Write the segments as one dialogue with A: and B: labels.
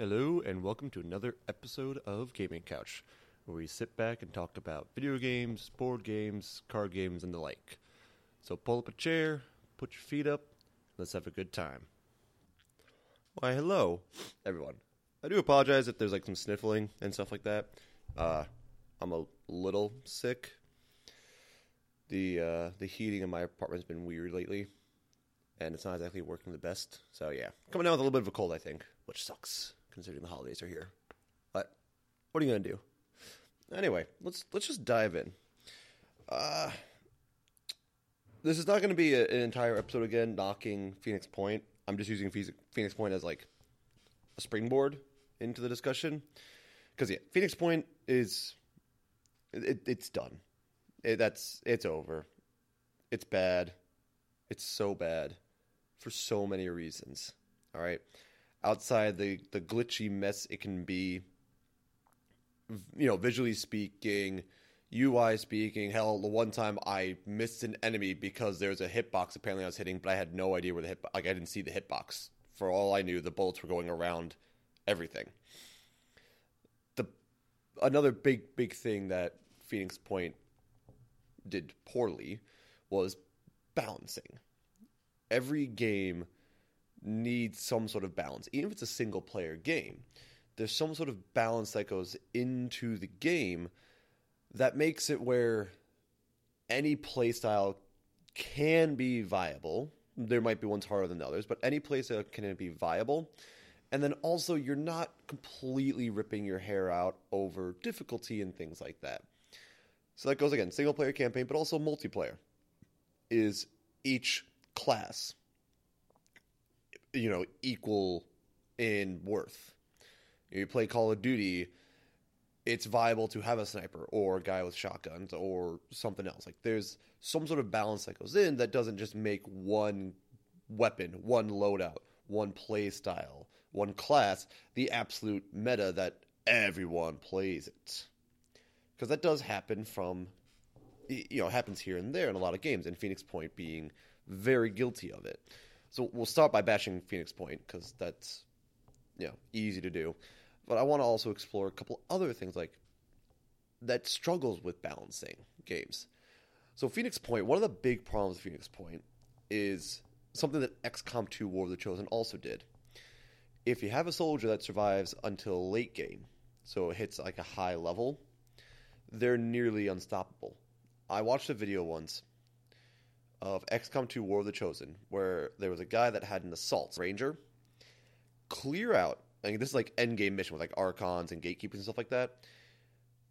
A: Hello, and welcome to another episode of Gaming Couch, where we sit back and talk about video games, board games, card games, and the like. So pull up a chair, put your feet up, let's have a good time. Why, hello, everyone. I do apologize if there's like some sniffling and stuff like that. Uh, I'm a little sick. The uh, the heating in my apartment's been weird lately, and it's not exactly working the best. So yeah, coming down with a little bit of a cold, I think, which sucks considering the holidays are here. But what are you gonna do? Anyway, let's let's just dive in. Uh, this is not going to be a, an entire episode again knocking Phoenix Point. I'm just using Phoenix Point as like a springboard into the discussion because yeah, Phoenix Point is it, it's done. It, that's it's over. It's bad. It's so bad for so many reasons. All right outside the the glitchy mess it can be you know visually speaking UI speaking, hell, the one time I missed an enemy because there was a hitbox apparently I was hitting, but I had no idea where the hit like I didn't see the hitbox. For all I knew, the bullets were going around everything. The another big big thing that Phoenix Point did poorly was balancing. Every game needs some sort of balance. Even if it's a single player game, there's some sort of balance that goes into the game that makes it where any playstyle can be viable. There might be ones harder than others, but any playstyle can be viable. And then also, you're not completely ripping your hair out over difficulty and things like that. So that goes again, single player campaign, but also multiplayer. Is each class you know, equal in worth. You play Call of Duty, it's viable to have a sniper or a guy with shotguns or something else. Like there's some sort of balance that goes in that doesn't just make one weapon, one loadout, one play style, one class the absolute meta that everyone plays it. Because that does happen from you know, happens here and there in a lot of games, and Phoenix Point being very guilty of it. So we'll start by bashing Phoenix Point because that's you know easy to do. But I want to also explore a couple other things like that struggles with balancing games. So Phoenix Point, one of the big problems with Phoenix Point is something that XCOM 2 War of the Chosen also did. If you have a soldier that survives until late game, so it hits like a high level, they're nearly unstoppable. I watched a video once of XCOM 2 War of the Chosen, where there was a guy that had an assault ranger clear out. I mean, this is like end game mission with like archons and gatekeepers and stuff like that.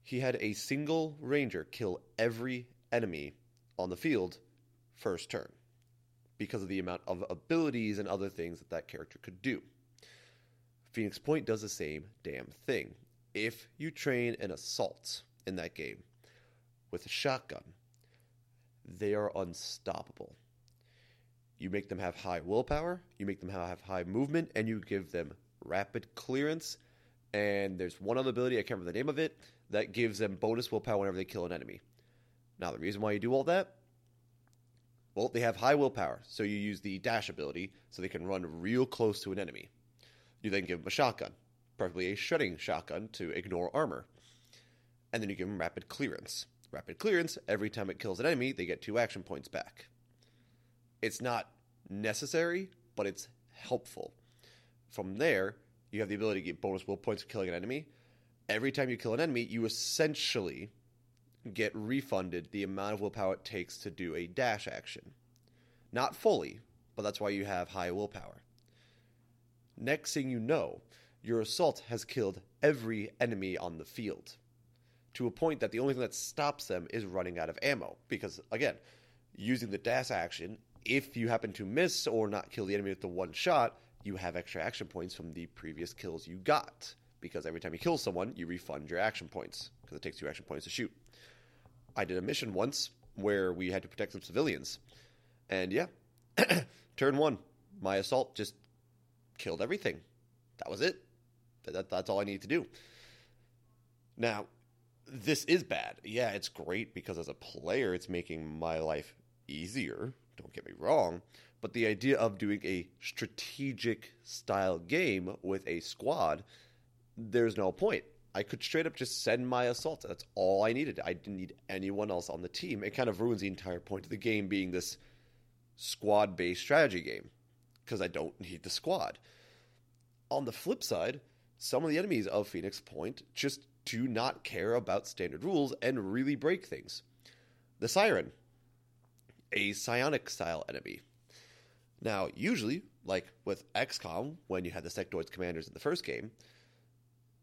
A: He had a single ranger kill every enemy on the field first turn because of the amount of abilities and other things that that character could do. Phoenix Point does the same damn thing. If you train an assault in that game with a shotgun, they are unstoppable. You make them have high willpower, you make them have high movement, and you give them rapid clearance. And there's one other ability, I can't remember the name of it, that gives them bonus willpower whenever they kill an enemy. Now, the reason why you do all that, well, they have high willpower, so you use the dash ability so they can run real close to an enemy. You then give them a shotgun, preferably a shredding shotgun to ignore armor. And then you give them rapid clearance rapid clearance. Every time it kills an enemy, they get two action points back. It's not necessary, but it's helpful. From there, you have the ability to get bonus will points for killing an enemy. Every time you kill an enemy, you essentially get refunded the amount of willpower it takes to do a dash action. Not fully, but that's why you have high willpower. Next thing you know, your assault has killed every enemy on the field to a point that the only thing that stops them is running out of ammo. Because, again, using the dash action, if you happen to miss or not kill the enemy with the one shot, you have extra action points from the previous kills you got. Because every time you kill someone, you refund your action points, because it takes two action points to shoot. I did a mission once where we had to protect some civilians. And yeah, turn one, my assault just killed everything. That was it. That, that, that's all I needed to do. Now, this is bad. Yeah, it's great because as a player, it's making my life easier. Don't get me wrong. But the idea of doing a strategic style game with a squad, there's no point. I could straight up just send my assault. That's all I needed. I didn't need anyone else on the team. It kind of ruins the entire point of the game being this squad based strategy game because I don't need the squad. On the flip side, some of the enemies of Phoenix Point just do not care about standard rules and really break things. The Siren, a psionic style enemy. Now, usually, like with XCOM, when you had the sectoids commanders in the first game,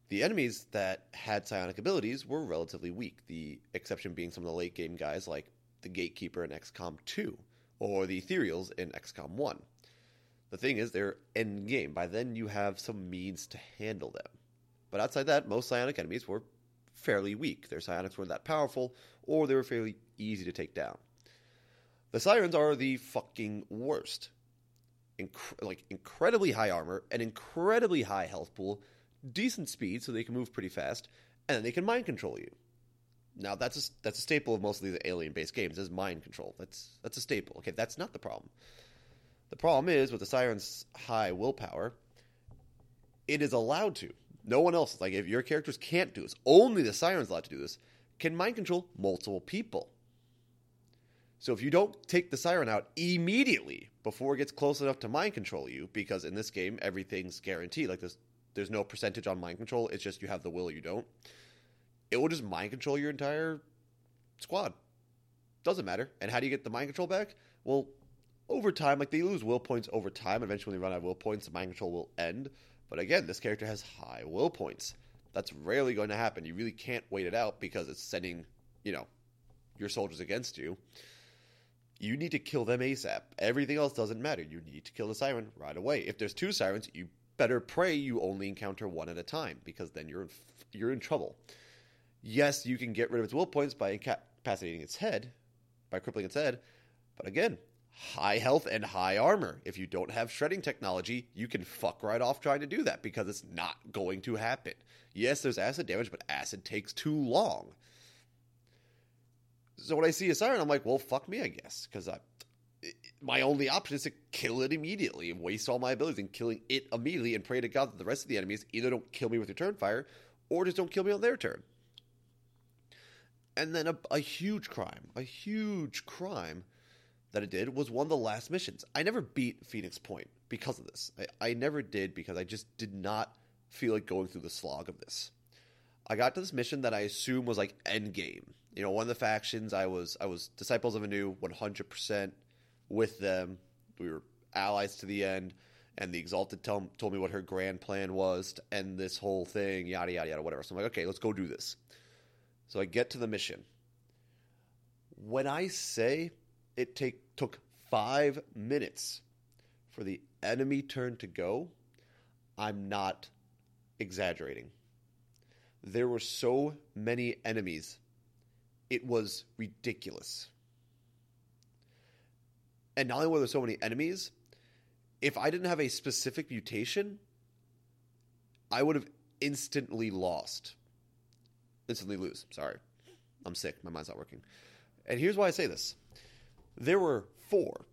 A: the enemies that had psionic abilities were relatively weak, the exception being some of the late game guys like the Gatekeeper in XCOM 2 or the Ethereals in XCOM 1. The thing is, they're end game. By then, you have some means to handle them. But outside that, most psionic enemies were fairly weak. Their psionics weren't that powerful, or they were fairly easy to take down. The sirens are the fucking worst. Inc- like incredibly high armor, an incredibly high health pool, decent speed so they can move pretty fast, and then they can mind control you. Now that's a, that's a staple of most of these alien-based games is mind control. That's that's a staple. Okay, that's not the problem. The problem is with the siren's high willpower, it is allowed to. No one else, like if your characters can't do this, only the siren's allowed to do this, can mind control multiple people. So if you don't take the siren out immediately before it gets close enough to mind control you, because in this game everything's guaranteed, like there's there's no percentage on mind control, it's just you have the will or you don't. It will just mind control your entire squad. Doesn't matter. And how do you get the mind control back? Well, over time, like they lose will points over time. Eventually, when they run out of will points, the mind control will end. But again, this character has high will points. That's rarely going to happen. You really can't wait it out because it's sending, you know, your soldiers against you. You need to kill them ASAP. Everything else doesn't matter. You need to kill the siren right away. If there's two sirens, you better pray you only encounter one at a time because then you're in, you're in trouble. Yes, you can get rid of its will points by incapacitating its head, by crippling its head, but again, high health and high armor. If you don't have shredding technology, you can fuck right off trying to do that because it's not going to happen. Yes, there's acid damage, but acid takes too long. So when I see a siren, I'm like, well, fuck me, I guess, because my only option is to kill it immediately and waste all my abilities in killing it immediately and pray to God that the rest of the enemies either don't kill me with return fire or just don't kill me on their turn. And then a, a huge crime, a huge crime that I did was one of the last missions. I never beat Phoenix Point because of this. I, I never did because I just did not feel like going through the slog of this. I got to this mission that I assume was like end game. You know, one of the factions I was I was Disciples of Anu 100% with them. We were allies to the end and the Exalted tell, told me what her grand plan was to end this whole thing, yada yada yada whatever. So I'm like, okay, let's go do this. So I get to the mission. When I say it take took five minutes for the enemy turn to go, I'm not exaggerating. There were so many enemies, it was ridiculous. And not only were there so many enemies, if I didn't have a specific mutation, I would have instantly lost. Instantly lose. Sorry. I'm sick. My mind's not working. And here's why I say this there were four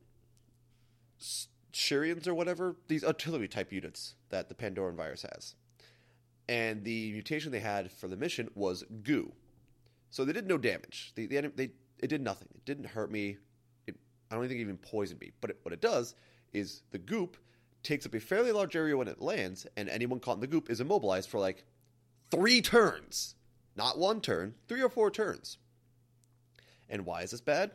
A: Shurians or whatever, these artillery type units that the Pandoran virus has. And the mutation they had for the mission was goo. So they did no damage. The, the, they, it did nothing. It didn't hurt me. It, I don't think it even poisoned me. But it, what it does is the goop takes up a fairly large area when it lands, and anyone caught in the goop is immobilized for like three turns. Not one turn, three or four turns. And why is this bad?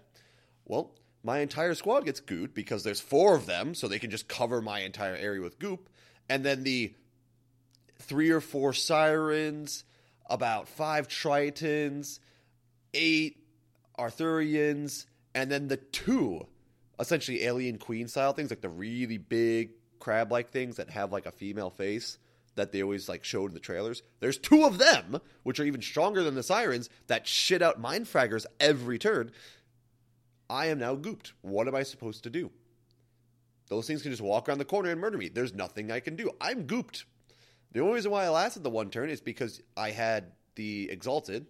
A: Well, my entire squad gets gooed because there's four of them, so they can just cover my entire area with goop. And then the three or four sirens, about five tritons, eight Arthrons, and then the two essentially alien queen style things, like the really big crab like things that have like a female face that they always like showed in the trailers. There's two of them, which are even stronger than the sirens, that shit out mind fraggers every turn. I am now gooped. What am I supposed to do? Those things can just walk around the corner and murder me. There's nothing I can do. I'm gooped. The only reason why I lasted the one turn is because I had the Exalted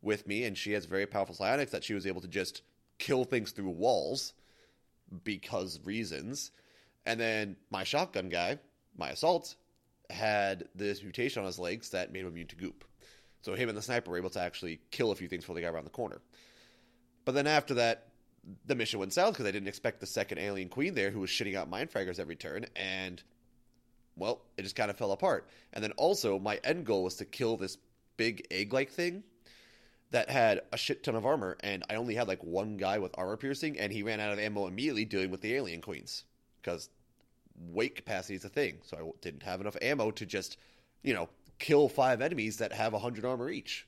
A: with me, and she has very powerful psionics that she was able to just kill things through walls. because reasons. And then my shotgun guy, my assault, had this mutation on his legs that made him immune to goop. So him and the sniper were able to actually kill a few things before they got around the corner. But then after that, the mission went south because I didn't expect the second alien queen there who was shitting out mind fraggers every turn, and well, it just kind of fell apart. And then also, my end goal was to kill this big egg like thing that had a shit ton of armor, and I only had like one guy with armor piercing, and he ran out of ammo immediately dealing with the alien queens because weight capacity is a thing. So I didn't have enough ammo to just, you know, kill five enemies that have 100 armor each.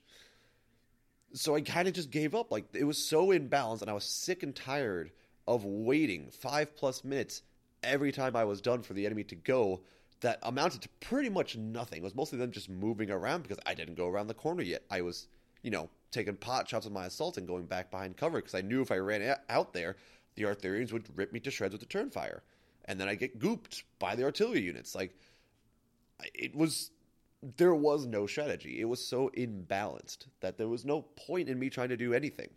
A: So I kind of just gave up. Like, it was so imbalanced, and I was sick and tired of waiting five plus minutes every time I was done for the enemy to go. That amounted to pretty much nothing. It was mostly them just moving around because I didn't go around the corner yet. I was, you know, taking pot shots with my assault and going back behind cover because I knew if I ran out there, the Arthrons would rip me to shreds with the turn fire. And then I get gooped by the artillery units. Like, it was there was no strategy. It was so imbalanced that there was no point in me trying to do anything.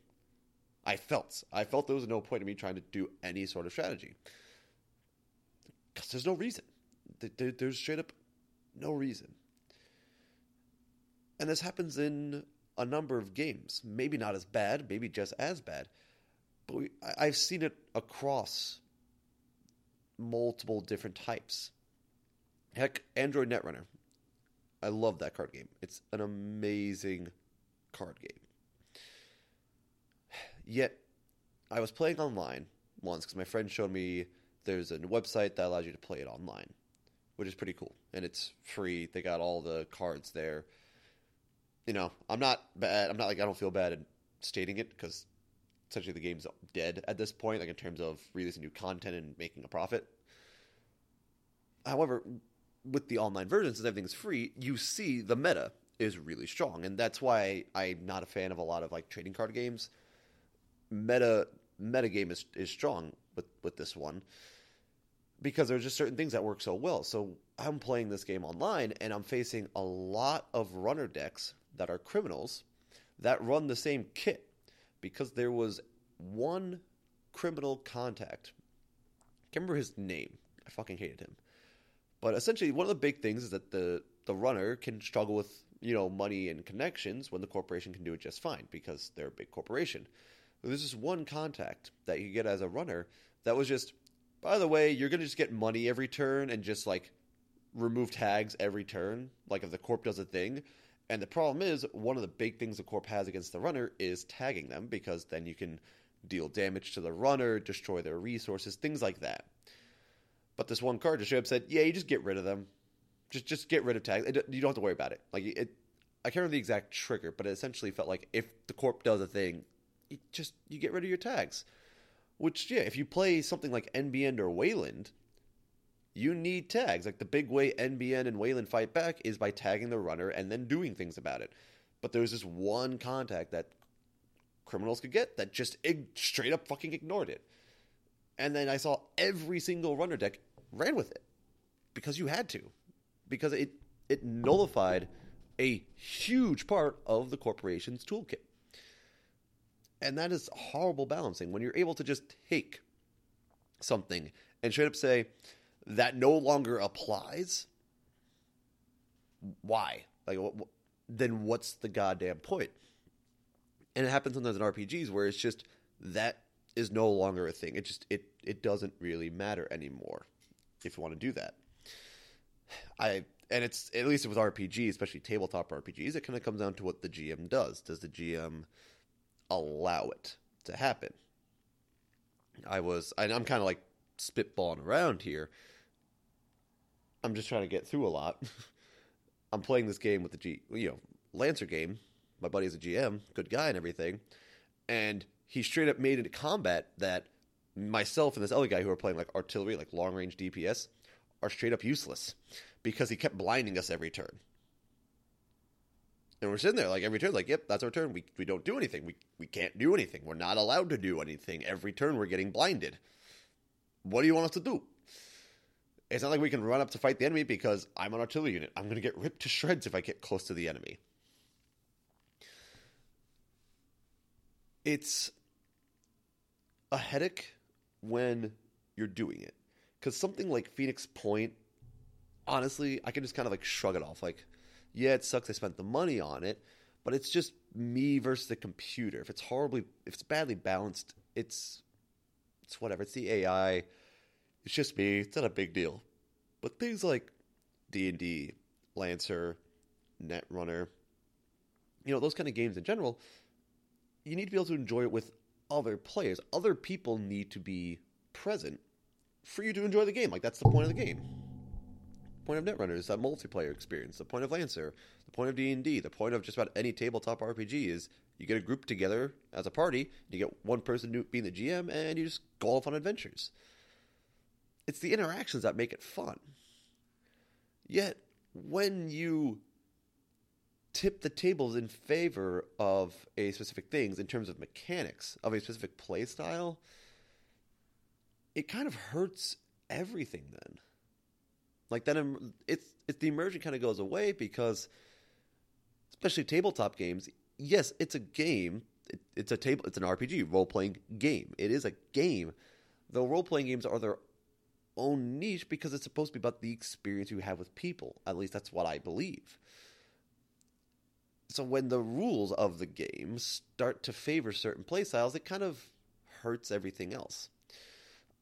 A: I felt. I felt there was no point in me trying to do any sort of strategy. Because there's no reason. There, there's straight up no reason. And this happens in a number of games. Maybe not as bad, maybe just as bad. But we, I've seen it across multiple different types. Heck, Android Netrunner. I love that card game. It's an amazing card game. Yet, I was playing online once because my friend showed me there's a website that allows you to play it online, which is pretty cool. And it's free. They got all the cards there. You know, I'm not bad. I'm not like, I don't feel bad in stating it because essentially the game's dead at this point, like in terms of releasing new content and making a profit. However, with the online versions, since everything's free, you see the meta is really strong, and that's why I'm not a fan of a lot of like trading card games. Meta meta game is is strong with with this one because there's just certain things that work so well. So I'm playing this game online, and I'm facing a lot of runner decks that are criminals that run the same kit because there was one criminal contact. I can't remember his name. I fucking hated him but essentially, one of the big things is that the the runner can struggle with you know money and connections when the corporation can do it just fine because they're a big corporation. But there's this one contact that you get as a runner that was just, by the way, you're gonna just get money every turn and just like remove tags every turn, like if the corp does a thing. And the problem is, one of the big things the corp has against the runner is tagging them because then you can deal damage to the runner, destroy their resources, things like that. But this one card just showed up said, "Yeah, you just get rid of them. Just just get rid of tags. You don't have to worry about it." Like it, I can't remember the exact trigger, but it essentially felt like if the corp does a thing, you just you get rid of your tags. Which yeah, if you play something like NBN or Weyland, you need tags. Like the big way NBN and Weyland fight back is by tagging the runner and then doing things about it. But there was this one contact that criminals could get that just straight up fucking ignored it. And then I saw every single runner deck ran with it because you had to, because it it nullified a huge part of the corporation's toolkit. And that is horrible balancing when you're able to just take something and straight up say that no longer applies. Why? Like, what, then what's the goddamn point? And it happens sometimes in RPGs where it's just that is no longer a thing. It just it it doesn't really matter anymore if you want to do that. I and it's at least with RPGs, especially tabletop RPGs, it kind of comes down to what the GM does. Does the GM allow it to happen? I was I, I'm kind of like spitballing around here. I'm just trying to get through a lot. I'm playing this game with the G, you know, Lancer game. My buddy's a GM, good guy and everything, and he straight up made it a combat that myself and this other guy who are playing like artillery, like long range DPS, are straight up useless because he kept blinding us every turn. And we're sitting there like every turn, like, yep, that's our turn. We, we don't do anything. We, we can't do anything. We're not allowed to do anything. Every turn we're getting blinded. What do you want us to do? It's not like we can run up to fight the enemy because I'm an artillery unit. I'm going to get ripped to shreds if I get close to the enemy. It's a headache when you're doing it. Because something like Phoenix Point, honestly, I can just kind of like shrug it off. Like, yeah, it sucks I spent the money on it, but it's just me versus the computer. If it's horribly, if it's badly balanced, it's it's whatever. It's the AI. It's just me. It's not a big deal. But things like D and D, Lancer, Netrunner, you know, those kind of games in general, you need to be able to enjoy it with other players. Other people need to be present for you to enjoy the game. Like that's the point of the game. The point of Netrunner is that multiplayer experience. The point of Lancer, the point of D and D, the point of just about any tabletop RPG is you get a group together as a party. You get one person being the GM, and you just go off on adventures. It's the interactions that make it fun. Yet when you tip the tables in favor of a specific things in terms of mechanics of a specific play style, it kind of hurts everything then. Like then it's it's the immersion kind of goes away because especially tabletop games, yes, it's a game. It, it's a table it's an RPG, role playing game. It is a game. Though role playing games are their own niche because it's supposed to be about the experience you have with people. At least that's what I believe. So when the rules of the game start to favor certain playstyles, it kind of hurts everything else.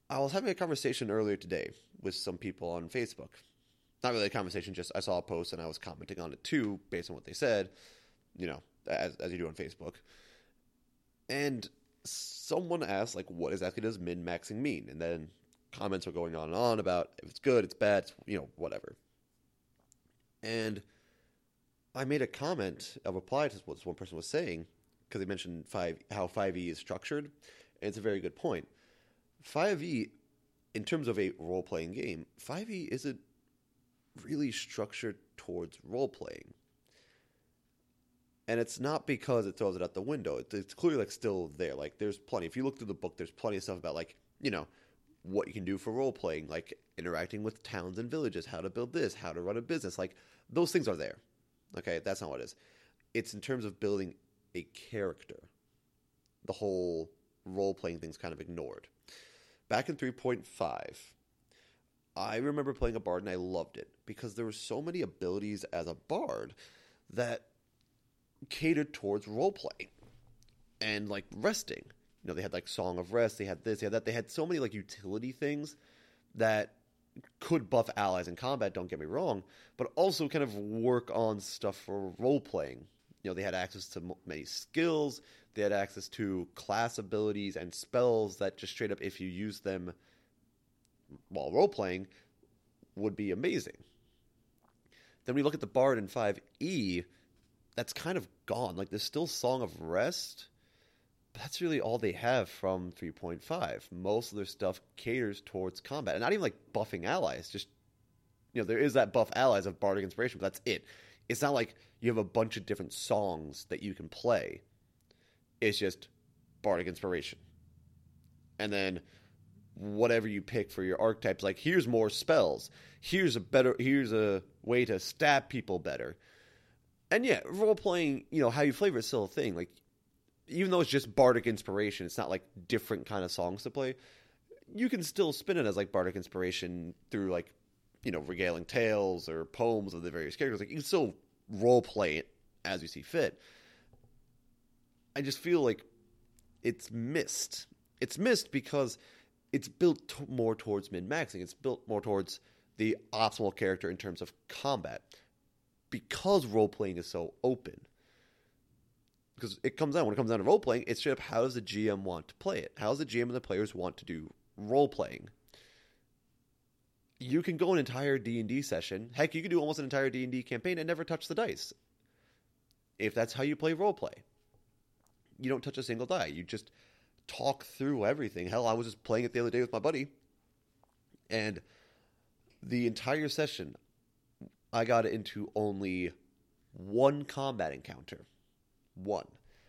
A: I was having a conversation earlier today with some people on Facebook. Not really a conversation, just I saw a post and I was commenting on it too, based on what they said, you know, as, as you do on Facebook. And someone asked, like, what exactly does min maxing mean? And then comments were going on and on about if it's good, it's bad, it's, you know, whatever. And I made a comment, of reply to what this one person was saying, because they mentioned five how 5e is structured, and it's a very good point. 5e, in terms of a role playing game, 5e isn't really structured towards role playing. And it's not because it throws it out the window. It's clearly like still there. Like there's plenty. If you look through the book, there's plenty of stuff about like you know what you can do for role playing, like interacting with towns and villages, how to build this, how to run a business. Like those things are there. Okay, that's not what it is. It's in terms of building a character. The whole role playing thing's kind of ignored. Back in 3.5, I remember playing a bard and I loved it because there were so many abilities as a bard that catered towards role playing and like resting. You know, they had like Song of Rest, they had this, they had that. They had so many like utility things that could buff allies in combat, don't get me wrong, but also kind of work on stuff for role playing. You know, they had access to many skills, they had access to class abilities and spells that just straight up, if you use them while role playing, would be amazing. Then we look at the Bard in 5e, that's kind of gone. Like, there's still Song of Rest, that's really all they have from 3.5. Most of their stuff caters towards combat, and not even like buffing allies. Just you know, there is that buff allies of bardic inspiration, but that's it. It's not like you have a bunch of different songs that you can play. It's just bardic inspiration, and then whatever you pick for your archetypes. Like here's more spells. Here's a better. Here's a way to stab people better. And yeah, role playing, you know, how you flavor is still a thing. Like even though it's just bardic inspiration, it's not like different kind of songs to play. You can still spin it as like bardic inspiration through like you know regaling tales or poems of the various characters. Like you can still role play it as you see fit. I just feel like it's missed. It's missed because it's built t- more towards min maxing. It's built more towards the optimal character in terms of combat because role playing is so open because it comes down when it comes down to role playing, it's straight up how does the GM want to play it? How does the GM and the players want to do role playing? You can go an entire D and D session. Heck, you can do almost an entire D and D campaign and never touch the dice. If that's how you play role play, you don't touch a single die. You just talk through everything. Hell, I was just playing it the other day with my buddy, and the entire session, I got into only one combat encounter one,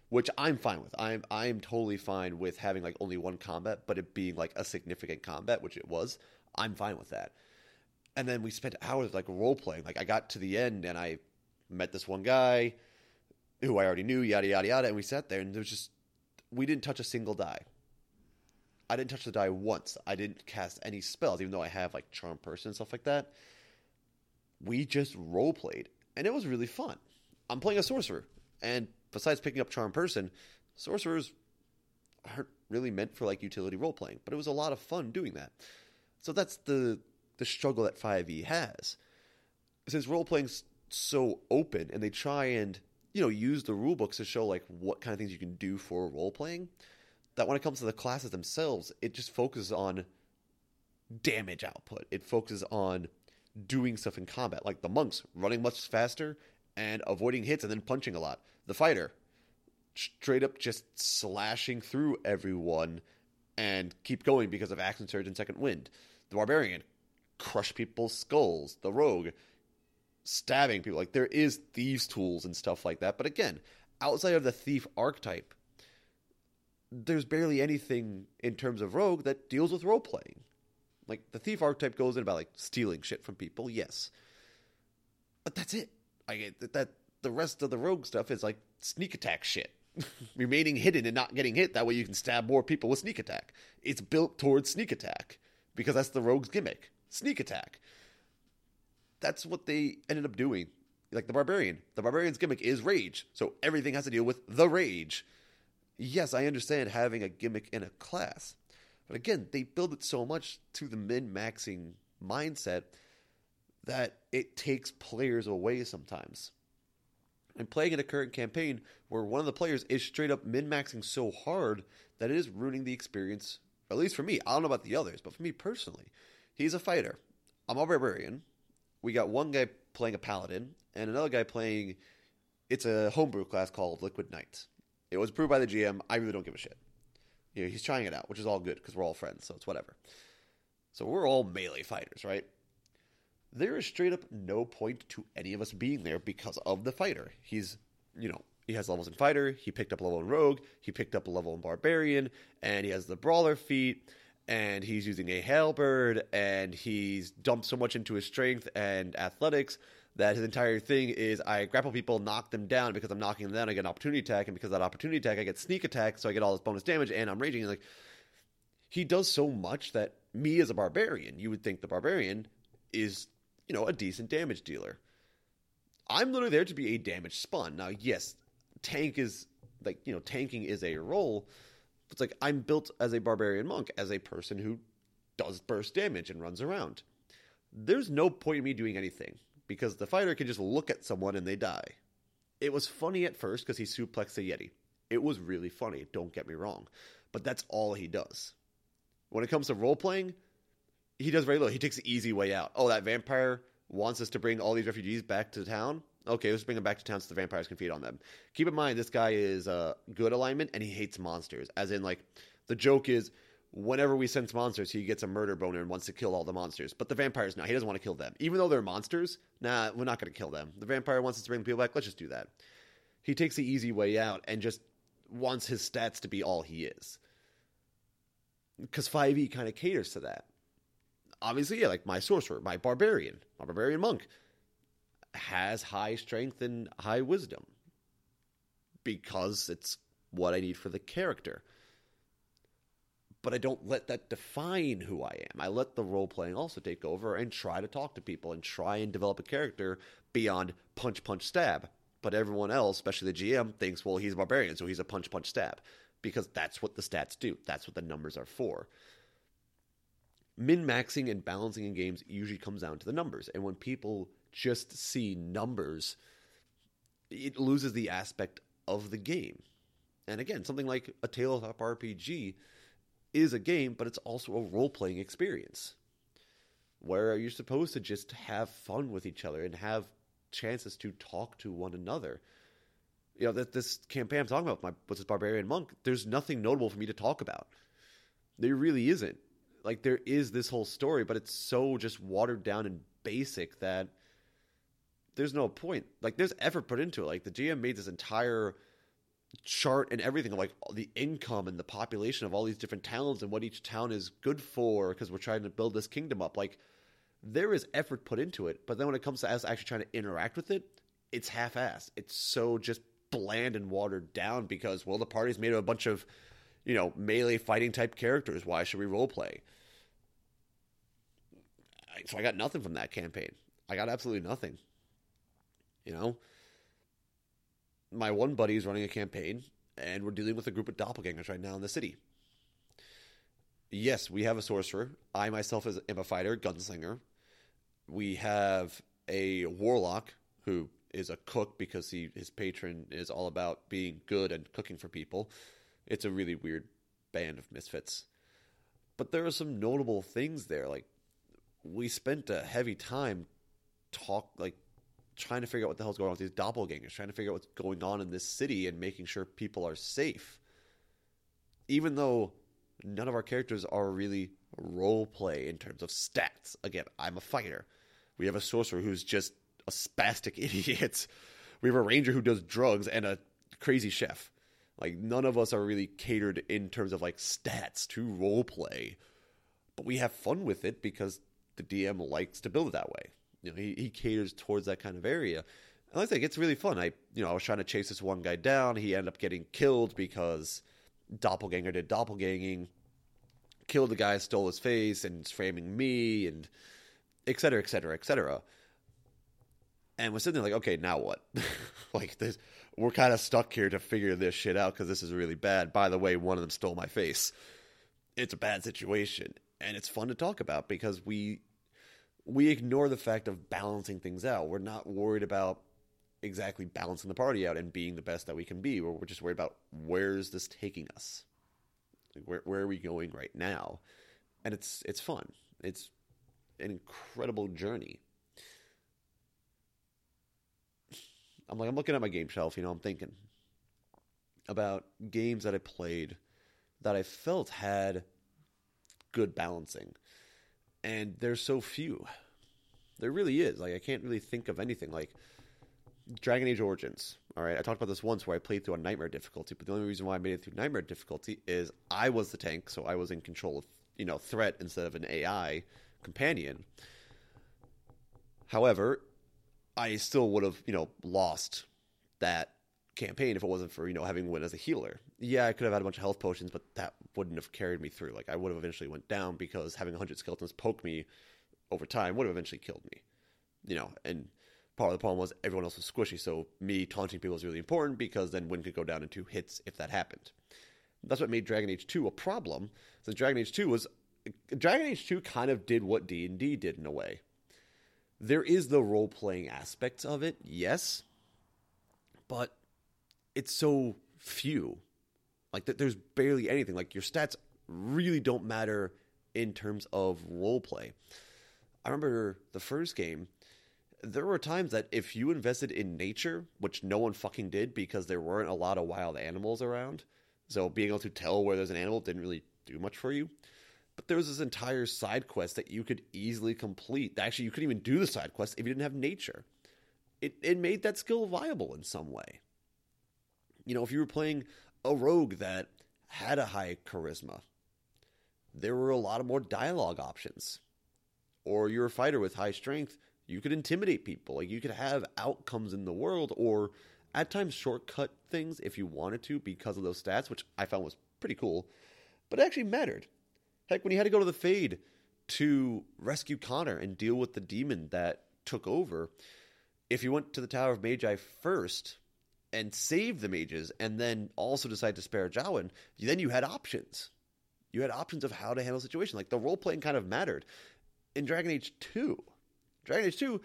A: which I'm fine with. I'm I'm totally fine with having like only one combat, but it being like a significant combat, which it was. I'm fine with that. And then we spent hours like role playing. Like I got to the end and I met this one guy who I already knew, yada yada yada, and we sat there and there was just we didn't touch a single die. I didn't touch the die once. I didn't cast any spells, even though I have like charm person and stuff like that. We just role played, and it was really fun. I'm playing a sorcerer, and besides picking up charm person, sorcerers aren't really meant for like utility role playing, but it was a lot of fun doing that. So that's the the struggle that 5e has. Since role playing's so open and they try and, you know, use the rule books to show like what kind of things you can do for role playing, that when it comes to the classes themselves, it just focuses on damage output. It focuses on doing stuff in combat, like the monks running much faster and avoiding hits and then punching a lot. The fighter straight up just slashing through everyone and keep going because of action surge and second wind. The barbarian crush people's skulls. The rogue stabbing people. Like there is thieves tools and stuff like that. But again, outside of the thief archetype, there's barely anything in terms of rogue that deals with role playing. Like the thief archetype goes in about like stealing shit from people, yes, but that's it. I that the rest of the rogue stuff is like sneak attack shit. Remaining hidden and not getting hit, that way you can stab more people with sneak attack. It's built towards sneak attack because that's the rogue's gimmick sneak attack. That's what they ended up doing. Like the barbarian. The barbarian's gimmick is rage, so everything has to deal with the rage. Yes, I understand having a gimmick in a class, but again, they build it so much to the min maxing mindset that it takes players away sometimes. And playing in a current campaign where one of the players is straight up min maxing so hard that it is ruining the experience, at least for me. I don't know about the others, but for me personally, He's a fighter. I'm a barbarian. We got one guy playing a paladin and another guy playing. It's a homebrew class called Liquid Knight. It was approved by the GM. I really don't give a shit. You know, he's trying it out, which is all good because we're all friends, so it's whatever. So we're all melee fighters, right? There is straight up no point to any of us being there because of the fighter. He's, you know, he has levels in fighter. He picked up level in rogue. He picked up a level in barbarian, and he has the brawler feat and he's using a halberd and he's dumped so much into his strength and athletics that his entire thing is I grapple people, knock them down because I'm knocking them down. I get an opportunity attack, and because that opportunity attack, I get sneak attack, so I get all this bonus damage, and I'm raging. like he does so much that me as a barbarian, you would think the barbarian is you know a decent damage dealer. I'm literally there to be a damage spawn. Now, yes, tank is like you know tanking is a role, it's like I'm built as a barbarian monk, as a person who does burst damage and runs around. There's no point in me doing anything because the fighter can just look at someone and they die. It was funny at first because he suplexed a Yeti. It was really funny, don't get me wrong. But that's all he does. When it comes to role playing, he does very little. He takes the easy way out. Oh, that vampire wants us to bring all these refugees back to town. Okay, let's bring them back to town so the vampires can feed on them. Keep in mind, this guy is uh, good alignment and he hates monsters. As in, like, the joke is whenever we sense monsters, he gets a murder boner and wants to kill all the monsters. But the vampires, no, he doesn't want to kill them. Even though they're monsters, nah, we're not going to kill them. The vampire wants us to bring people back, let's just do that. He takes the easy way out and just wants his stats to be all he is. Because 5e kind of caters to that. Obviously, yeah, like my sorcerer, my barbarian, my barbarian monk has high strength and high wisdom because it's what I need for the character. But I don't let that define who I am. I let the role playing also take over and try to talk to people and try and develop a character beyond punch, punch, stab. But everyone else, especially the GM, thinks, well, he's a barbarian, so he's a punch, punch, stab. Because that's what the stats do. That's what the numbers are for. Min maxing and balancing in games usually comes down to the numbers. And when people just see numbers, it loses the aspect of the game. And again, something like a tabletop RPG is a game, but it's also a role playing experience where are you're supposed to just have fun with each other and have chances to talk to one another. You know, that this campaign I'm talking about my with this barbarian monk, there's nothing notable for me to talk about. There really isn't. Like there is this whole story, but it's so just watered down and basic that there's no point. Like there's effort put into it. Like the GM made this entire chart and everything of like the income and the population of all these different towns and what each town is good for because we're trying to build this kingdom up. Like there is effort put into it, but then when it comes to us actually trying to interact with it, it's half-assed. It's so just bland and watered down because well the party's made of a bunch of you know, melee fighting type characters. Why should we role play? So I got nothing from that campaign. I got absolutely nothing. You know, my one buddy is running a campaign, and we're dealing with a group of doppelgangers right now in the city. Yes, we have a sorcerer. I myself am a fighter, gunslinger. We have a warlock who is a cook because he his patron is all about being good and cooking for people. It's a really weird band of misfits. But there are some notable things there. Like we spent a heavy time talk like trying to figure out what the hell's going on with these doppelgangers, trying to figure out what's going on in this city and making sure people are safe. Even though none of our characters are really role play in terms of stats. Again, I'm a fighter. We have a sorcerer who's just a spastic idiot. We have a ranger who does drugs and a crazy chef. Like none of us are really catered in terms of like stats to role play. But we have fun with it because the DM likes to build it that way. You know, he, he caters towards that kind of area. And like I think it's really fun. I you know, I was trying to chase this one guy down. He ended up getting killed because doppelganger did doppelganging, killed the guy, stole his face, and is framing me, and et cetera, et cetera, et cetera. And we're sitting there like, okay, now what? like this, we're kind of stuck here to figure this shit out because this is really bad. By the way, one of them stole my face. It's a bad situation, and it's fun to talk about because we we ignore the fact of balancing things out. We're not worried about exactly balancing the party out and being the best that we can be. We're just worried about where's this taking us. Where where are we going right now? And it's it's fun. It's an incredible journey. I'm like I'm looking at my game shelf, you know, I'm thinking about games that I played that I felt had good balancing. And there's so few. There really is. Like I can't really think of anything like Dragon Age Origins. All right, I talked about this once where I played through a nightmare difficulty, but the only reason why I made it through nightmare difficulty is I was the tank, so I was in control of you know threat instead of an AI companion. However, I still would have you know lost that campaign if it wasn't for you know having Wynne as a healer. Yeah, I could have had a bunch of health potions, but that wouldn't have carried me through. Like I would have eventually went down because having hundred skeletons poke me over time would have eventually killed me. You know, and part of the problem was everyone else was squishy, so me taunting people was really important because then Wynne could go down in two hits if that happened. That's what made Dragon Age 2 a problem, since Dragon Age 2 was Dragon Age 2 kind of did what D&D did in a way. There is the role-playing aspects of it, yes, but it's so few. Like there's barely anything. Like your stats really don't matter in terms of role play. I remember the first game there were times that if you invested in nature, which no one fucking did because there weren't a lot of wild animals around, so being able to tell where there's an animal didn't really do much for you. But there was this entire side quest that you could easily complete. Actually, you couldn't even do the side quest if you didn't have nature. It it made that skill viable in some way. You know, if you were playing a rogue that had a high charisma, there were a lot of more dialogue options. Or you're a fighter with high strength, you could intimidate people. Like you could have outcomes in the world or at times shortcut things if you wanted to because of those stats, which I found was pretty cool. But it actually mattered. Heck, when you had to go to the Fade to rescue Connor and deal with the demon that took over, if you went to the Tower of Magi first and save the mages and then also decide to spare Jowan, then you had options. You had options of how to handle the situation. Like the role playing kind of mattered. In Dragon Age 2, Dragon Age 2,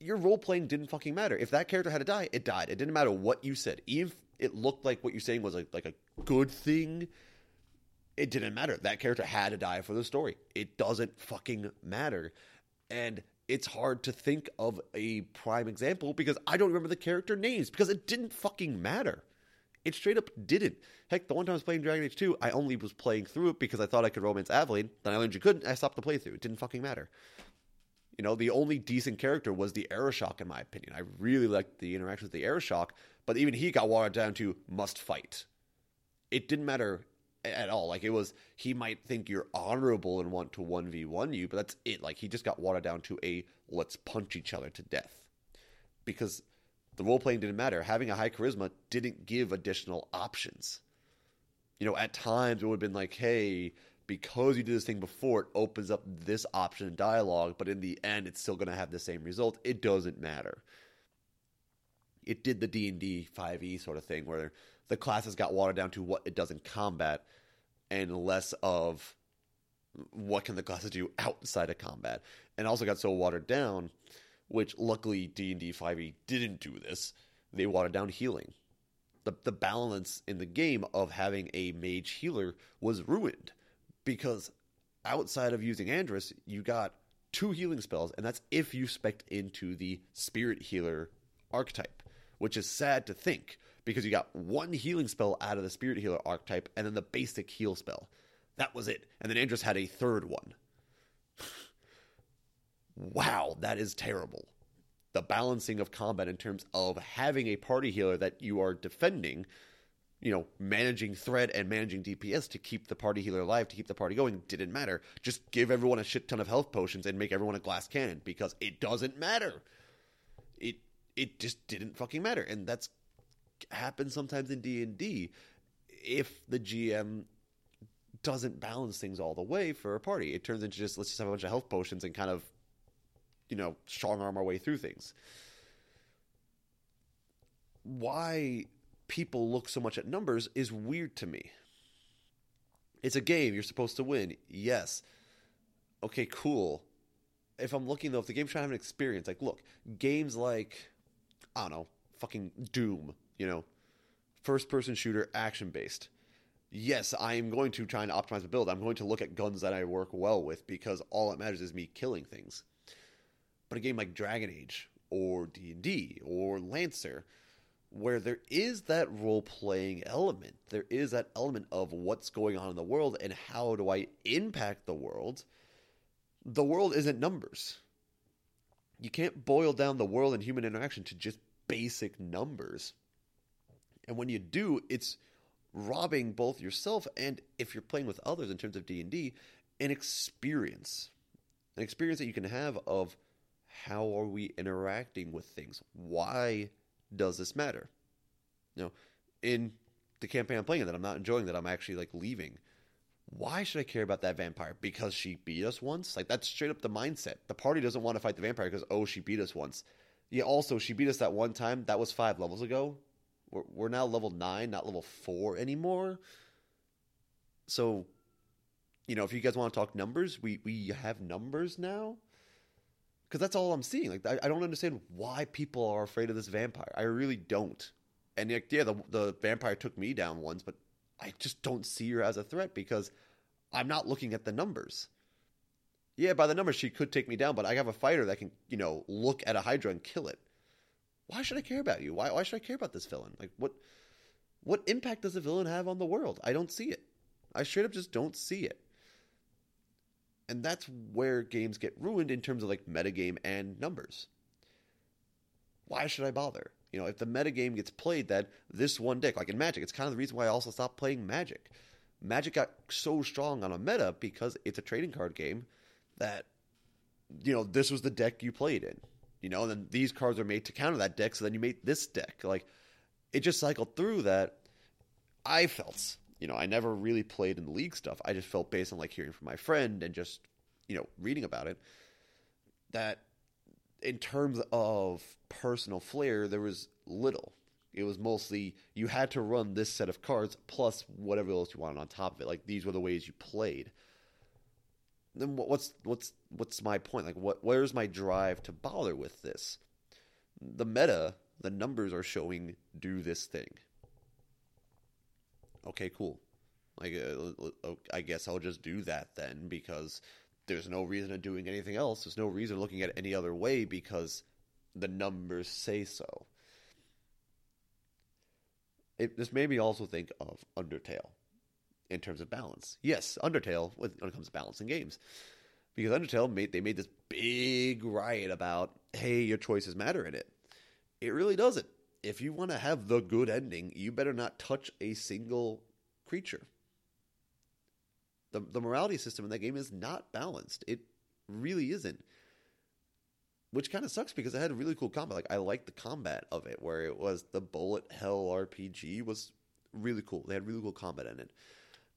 A: your role playing didn't fucking matter. If that character had to die, it died. It didn't matter what you said. Even if it looked like what you're saying was like, like a good thing, it didn't matter. That character had to die for the story. It doesn't fucking matter. And it's hard to think of a prime example because I don't remember the character names because it didn't fucking matter. It straight up didn't. Heck, the one time I was playing Dragon Age 2, I only was playing through it because I thought I could romance Aveline. Then I learned you couldn't. I stopped the playthrough. It didn't fucking matter. You know, the only decent character was the Arishok, in my opinion. I really liked the interaction with the Arishok, but even he got watered down to must fight. It didn't matter at all. Like it was, he might think you're honorable and want to one v one you, but that's it. Like he just got watered down to a let's punch each other to death because the role playing didn't matter. Having a high charisma didn't give additional options. You know, at times it would have been like, hey, because you did this thing before, it opens up this option in dialogue, but in the end, it's still going to have the same result. It doesn't matter. It did the D and D 5e sort of thing where the classes got watered down to what it does in combat, and less of what can the classes do outside of combat, and also got so watered down, which luckily D and D 5e didn't do this. They watered down healing. The, the balance in the game of having a mage healer was ruined because outside of using Anders, you got two healing spells, and that's if you spec into the spirit healer archetype, which is sad to think because you got one healing spell out of the spirit healer archetype and then the basic heal spell. That was it. And then Anders had a third one. wow, that is terrible. The balancing of combat in terms of having a party healer that you are defending you know, managing threat and managing DPS to keep the party healer alive, to keep the party going, didn't matter. Just give everyone a shit ton of health potions and make everyone a glass cannon because it doesn't matter. It it just didn't fucking matter, and that's happens sometimes in D and D if the GM doesn't balance things all the way for a party. It turns into just let's just have a bunch of health potions and kind of you know strong arm our way through things. Why people look so much at numbers is weird to me. It's a game. You're supposed to win. Yes. Okay, cool. If I'm looking though, if the game's trying to have an experience, like, look, games like, I don't know, fucking Doom, you know, first person shooter, action based. Yes, I am going to try and optimize the build. I'm going to look at guns that I work well with because all that matters is me killing things. But a game like Dragon Age or D&D or Lancer, where there is that role playing element. There is that element of what's going on in the world and how do I impact the world. The world isn't numbers. You can't boil down the world and human interaction to just basic numbers. And when you do, it's robbing both yourself and if you're playing with others in terms of D&D, an experience. An experience that you can have of how are we interacting with things? Why does this matter? You know, in the campaign I'm playing that I'm not enjoying, that I'm actually like leaving. Why should I care about that vampire? Because she beat us once? Like that's straight up the mindset. The party doesn't want to fight the vampire because oh she beat us once. Yeah. Also, she beat us that one time. That was five levels ago. We're we're now level nine, not level four anymore. So, you know, if you guys want to talk numbers, we we have numbers now because that's all I'm seeing. Like I, I, don't understand why people are afraid of this vampire. I really don't. And yeah, the the vampire took me down once, but I just don't see her as a threat because I'm not looking at the numbers. Yeah, by the numbers she could take me down, but I have a fighter that can, you know, look at a Hydra and kill it. Why should I care about you? Why why should I care about this villain? Like what what impact does a villain have on the world? I don't see it. I straight up just don't see it and that's where games get ruined in terms of like metagame and numbers. Why should I bother? You know, if the metagame gets played that this one deck, like in Magic, it's kind of the reason why I also stopped playing Magic. Magic got so strong on a meta because it's a trading card game that, you know, this was the deck you played in. You know, and then these cards are made to counter that deck, so then you made this deck. Like, it just cycled through that. I felt you know, I never really played in the league stuff. I just felt based on like hearing from my friend and just, you know, reading about it that in terms of personal flair, there was little. It was mostly you had to run this set of cards plus whatever else you wanted on top of it. Like these were the ways you played. Then what's what's what's my point? Like what where's my drive to bother with this? The meta, the numbers are showing do this thing okay, cool. Like, uh, I guess I'll just do that then because there's no reason of doing anything else. There's no reason looking at any other way because the numbers say so. It, this made me also think of Undertale in terms of balance. Yes, Undertale when it comes to balancing games, because Undertale made they made this big riot about hey, your choices matter in it. It really doesn't if you want to have the good ending, you better not touch a single creature. The, the morality system in that game is not balanced. It really isn't. Which kind of sucks because it had a really cool combat. Like I liked the combat of it, where it was the bullet hell RPG was
B: really cool. They had really cool combat in it.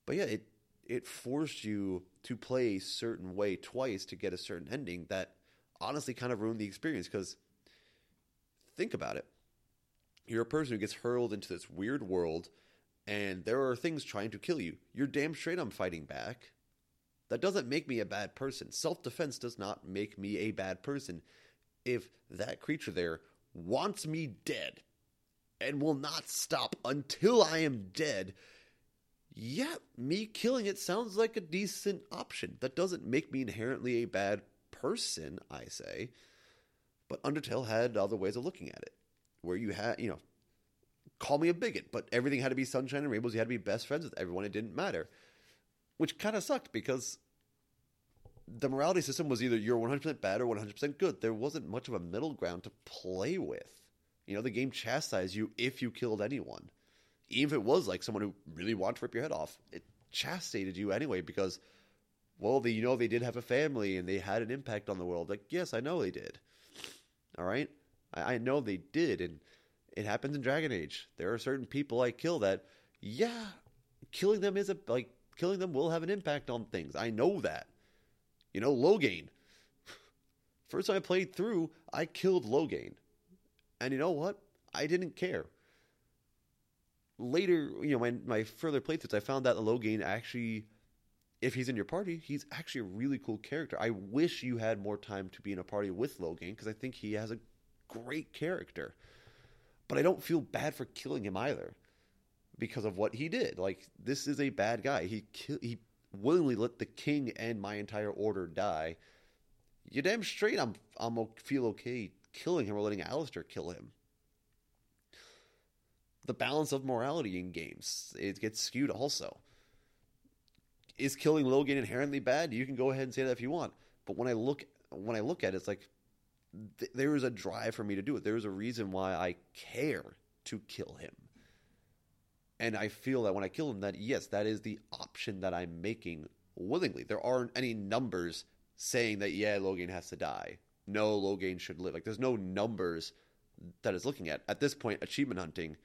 B: But yeah, it it forced you to play a certain way twice to get a certain ending that honestly kind of ruined the experience because think about it. You're a person who gets hurled into this weird world and there are things trying to kill you. You're damn straight I'm fighting back. That doesn't make me a bad person. Self defense does not make me a bad person. If that creature there wants me dead and will not stop until I am dead, yeah, me killing it sounds like a decent option. That doesn't make me inherently a bad person, I say. But Undertale had other ways of looking at it, where you had, you know, call me a bigot, but everything had to be sunshine and rainbows. You had to be best friends with everyone. It didn't matter, which kind of sucked because the morality system was either you're 100% bad or 100% good. There wasn't much of a middle ground to play with. You know, the game chastised you if you killed anyone. Even if it was like someone who really wanted to rip your head off, it chastised you anyway because, well, they, you know, they did have a family and they had an impact on the world. Like, yes, I know they did. All right? I, I know they did. And it happens in Dragon Age. There are certain people I kill that, yeah, killing them is a, like, killing them will have an impact on things. I know that. You know, Loghain. First time I played through, I killed Loghain. And you know what? I didn't care. Later, you know, my, my further playthroughs, I found that Loghain actually, if he's in your party, he's actually a really cool character. I wish you had more time to be in a party with Loghain because I think he has a great character. But I don't feel bad for killing him either because of what he did. Like this is a bad guy. He he willingly let the king and my entire order die. You damn straight I'm I'm feel okay killing him or letting Alistair kill him. The balance of morality in games it gets skewed also. Is killing Loghain inherently bad? You can go ahead and say that if you want. But when I look when I look at it, it's like th- there is a drive for me to do it. There is a reason why I care to kill him. And I feel that when I kill him, that yes, that is the option that I'm making willingly. There aren't any numbers saying that yeah, Loghain has to die. No, Loghain should live. Like there's no numbers that is looking at. At this point, achievement hunting,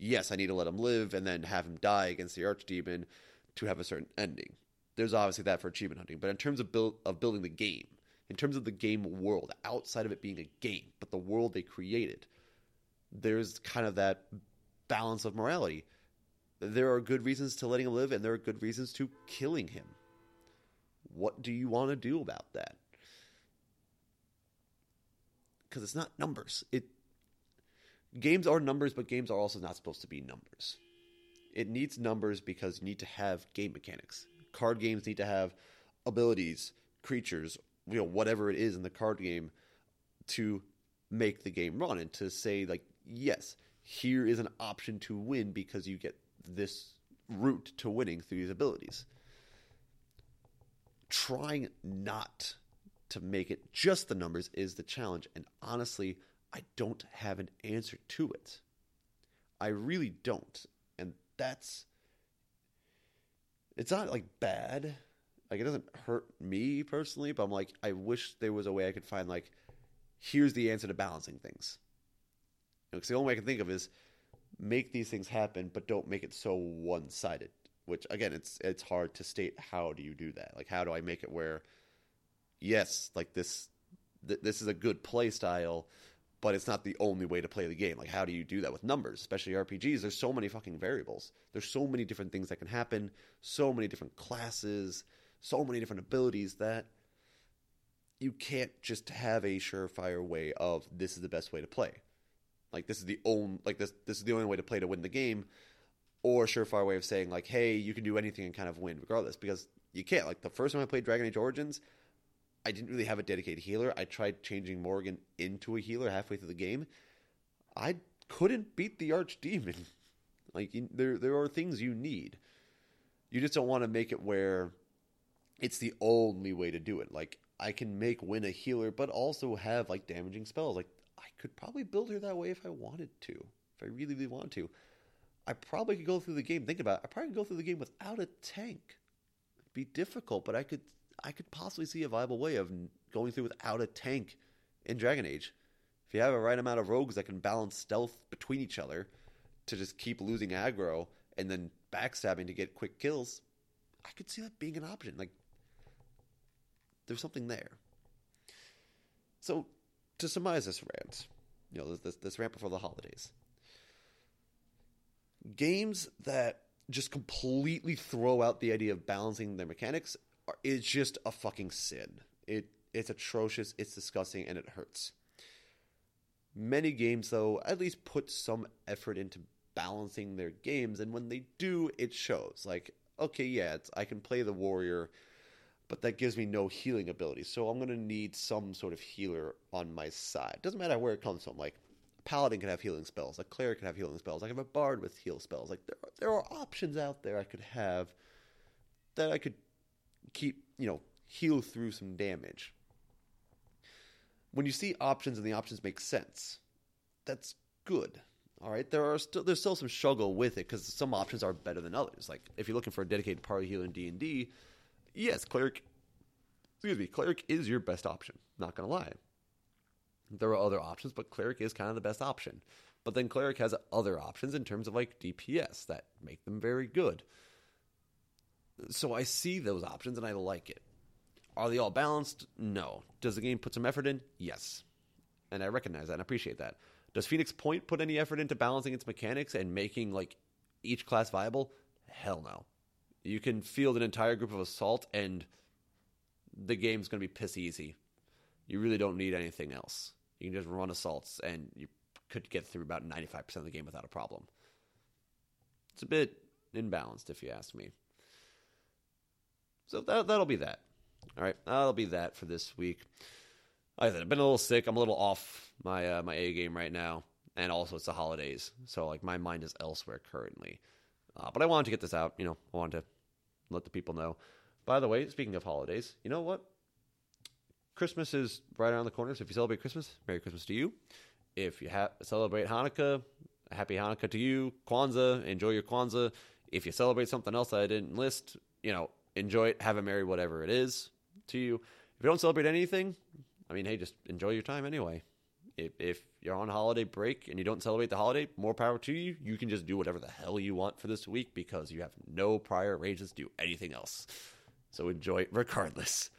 B: yes, I need to let him live and then have him die against the archdemon to have a certain ending. There's obviously that for achievement hunting, but in terms of build of building the game, in terms of the game world, outside of it being a game, but the world they created, there's kind of that balance of morality there are good reasons to letting him live and there are good reasons to killing him. What do you want to do about that? Because it's not numbers. It games are numbers, but games are also not supposed to be numbers. It needs numbers because you need to have game mechanics. Card games need to have abilities, creatures, you know, whatever it is in the card game to make the game run and to say like, yes, here is an option to win because you get this route to winning through these abilities. Trying not to make it just the numbers is the challenge. And honestly, I don't have an answer to it. I really don't. And that's. It's not like bad. Like, it doesn't hurt me personally, but I'm like, I wish there was a way I could find, like, here's the answer to balancing things. Because you know, the only way I can think of is make these things happen, but don't make it so one sided. Which again, it's it's hard to state how do you do that. Like, how do I make it where, yes, like this, th- this is a good play style, but it's not the only way to play the game. Like, how do you do that with numbers, especially RPGs? There's so many fucking variables. There's so many different things that can happen. So many different classes. So many different abilities that you can't just have a surefire way of this is the best way to play. Like this is the only like this this is the only way to play to win the game, or surefire way of saying like, hey, you can do anything and kind of win regardless because you can't. Like the first time I played Dragon Age Origins, I didn't really have a dedicated healer. I tried changing Morrigan into a healer halfway through the game. I couldn't beat the Archdemon. Like there there are things you need. You just don't want to make it where it's the only way to do it. Like I can make Wynne a healer, but also have like damaging spells. Like I could probably build her that way if I wanted to. If I really, really wanted to. I probably could go through the game. Think about it. I probably could go through the game without a tank. It'd be difficult, but I could I could possibly see a viable way of going through without a tank in Dragon Age. If you have a right amount of rogues that can balance stealth between each other to just keep losing aggro and then backstabbing to get quick kills, I could see that being an option. Like, there's something there. So, to surmise this rant, you know, this, this rant before the holidays, games that just completely throw out the idea of balancing their mechanics is just a fucking sin. It it's atrocious, it's disgusting, and it hurts. Many games, though, at least put some effort into balancing their games, and when they do, it shows. Like, okay, yeah, I can play the warrior, but that gives me no healing ability, so I'm to need some sort of healer on my side. Doesn't matter where it comes from. Like, a paladin can have healing spells, a cleric can have healing spells, I can have a bard with heal spells. Like, there, there are options out there I could have that I could keep, you know, heal through some damage when you see options and the options make sense, that's good. All right, there are still there's still some struggle with it because some options are better than others. Like if you're looking for a dedicated party healer in D and D, yes, cleric. Excuse me, cleric is your best option. Not gonna lie. There are other options, but cleric is kind of the best option. But then cleric has other options in terms of like DPS that make them very good. So I see those options and I like it. Are they all balanced? No. Does the game put some effort in? Yes. And I recognize that and appreciate that. Does Phoenix Point put any effort into balancing its mechanics and making like each class viable? Hell no. You can field an entire group of assault and the game's going to be piss easy. You really don't need anything else. You can just run assaults and you could get through about 95% of the game without a problem. It's a bit imbalanced if you ask me. So that, that'll be that. All right, that'll be that for this week. Like I said, I've been a little sick. I'm a little off my uh, my A game right now, and also it's the holidays, so like my mind is elsewhere currently. Uh, but I wanted to get this out. You know, I wanted to let the people know. By the way, speaking of holidays, you know what? Christmas is right around the corner. So if you celebrate Christmas, Merry Christmas to you. If you ha- celebrate Hanukkah, Happy Hanukkah to you. Kwanzaa, enjoy your Kwanzaa. If you celebrate something else that I didn't list, you know, enjoy it. Have a merry whatever it is to you. If you don't celebrate anything, I mean, hey, just enjoy your time anyway. If, if you're on holiday break and you don't celebrate the holiday, more power to you. You can just do whatever the hell you want for this week because you have no prior arrangements to do anything else. So enjoy it regardless.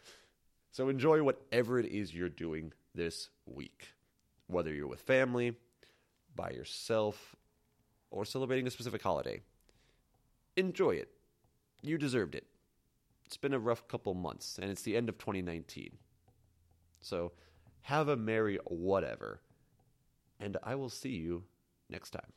B: So enjoy whatever it is you're doing this week, whether you're with family, by yourself, or celebrating a specific holiday. Enjoy it. You deserved it it's been a rough couple months, and it's the end of 2019. So have a merry whatever, and I will see you next time.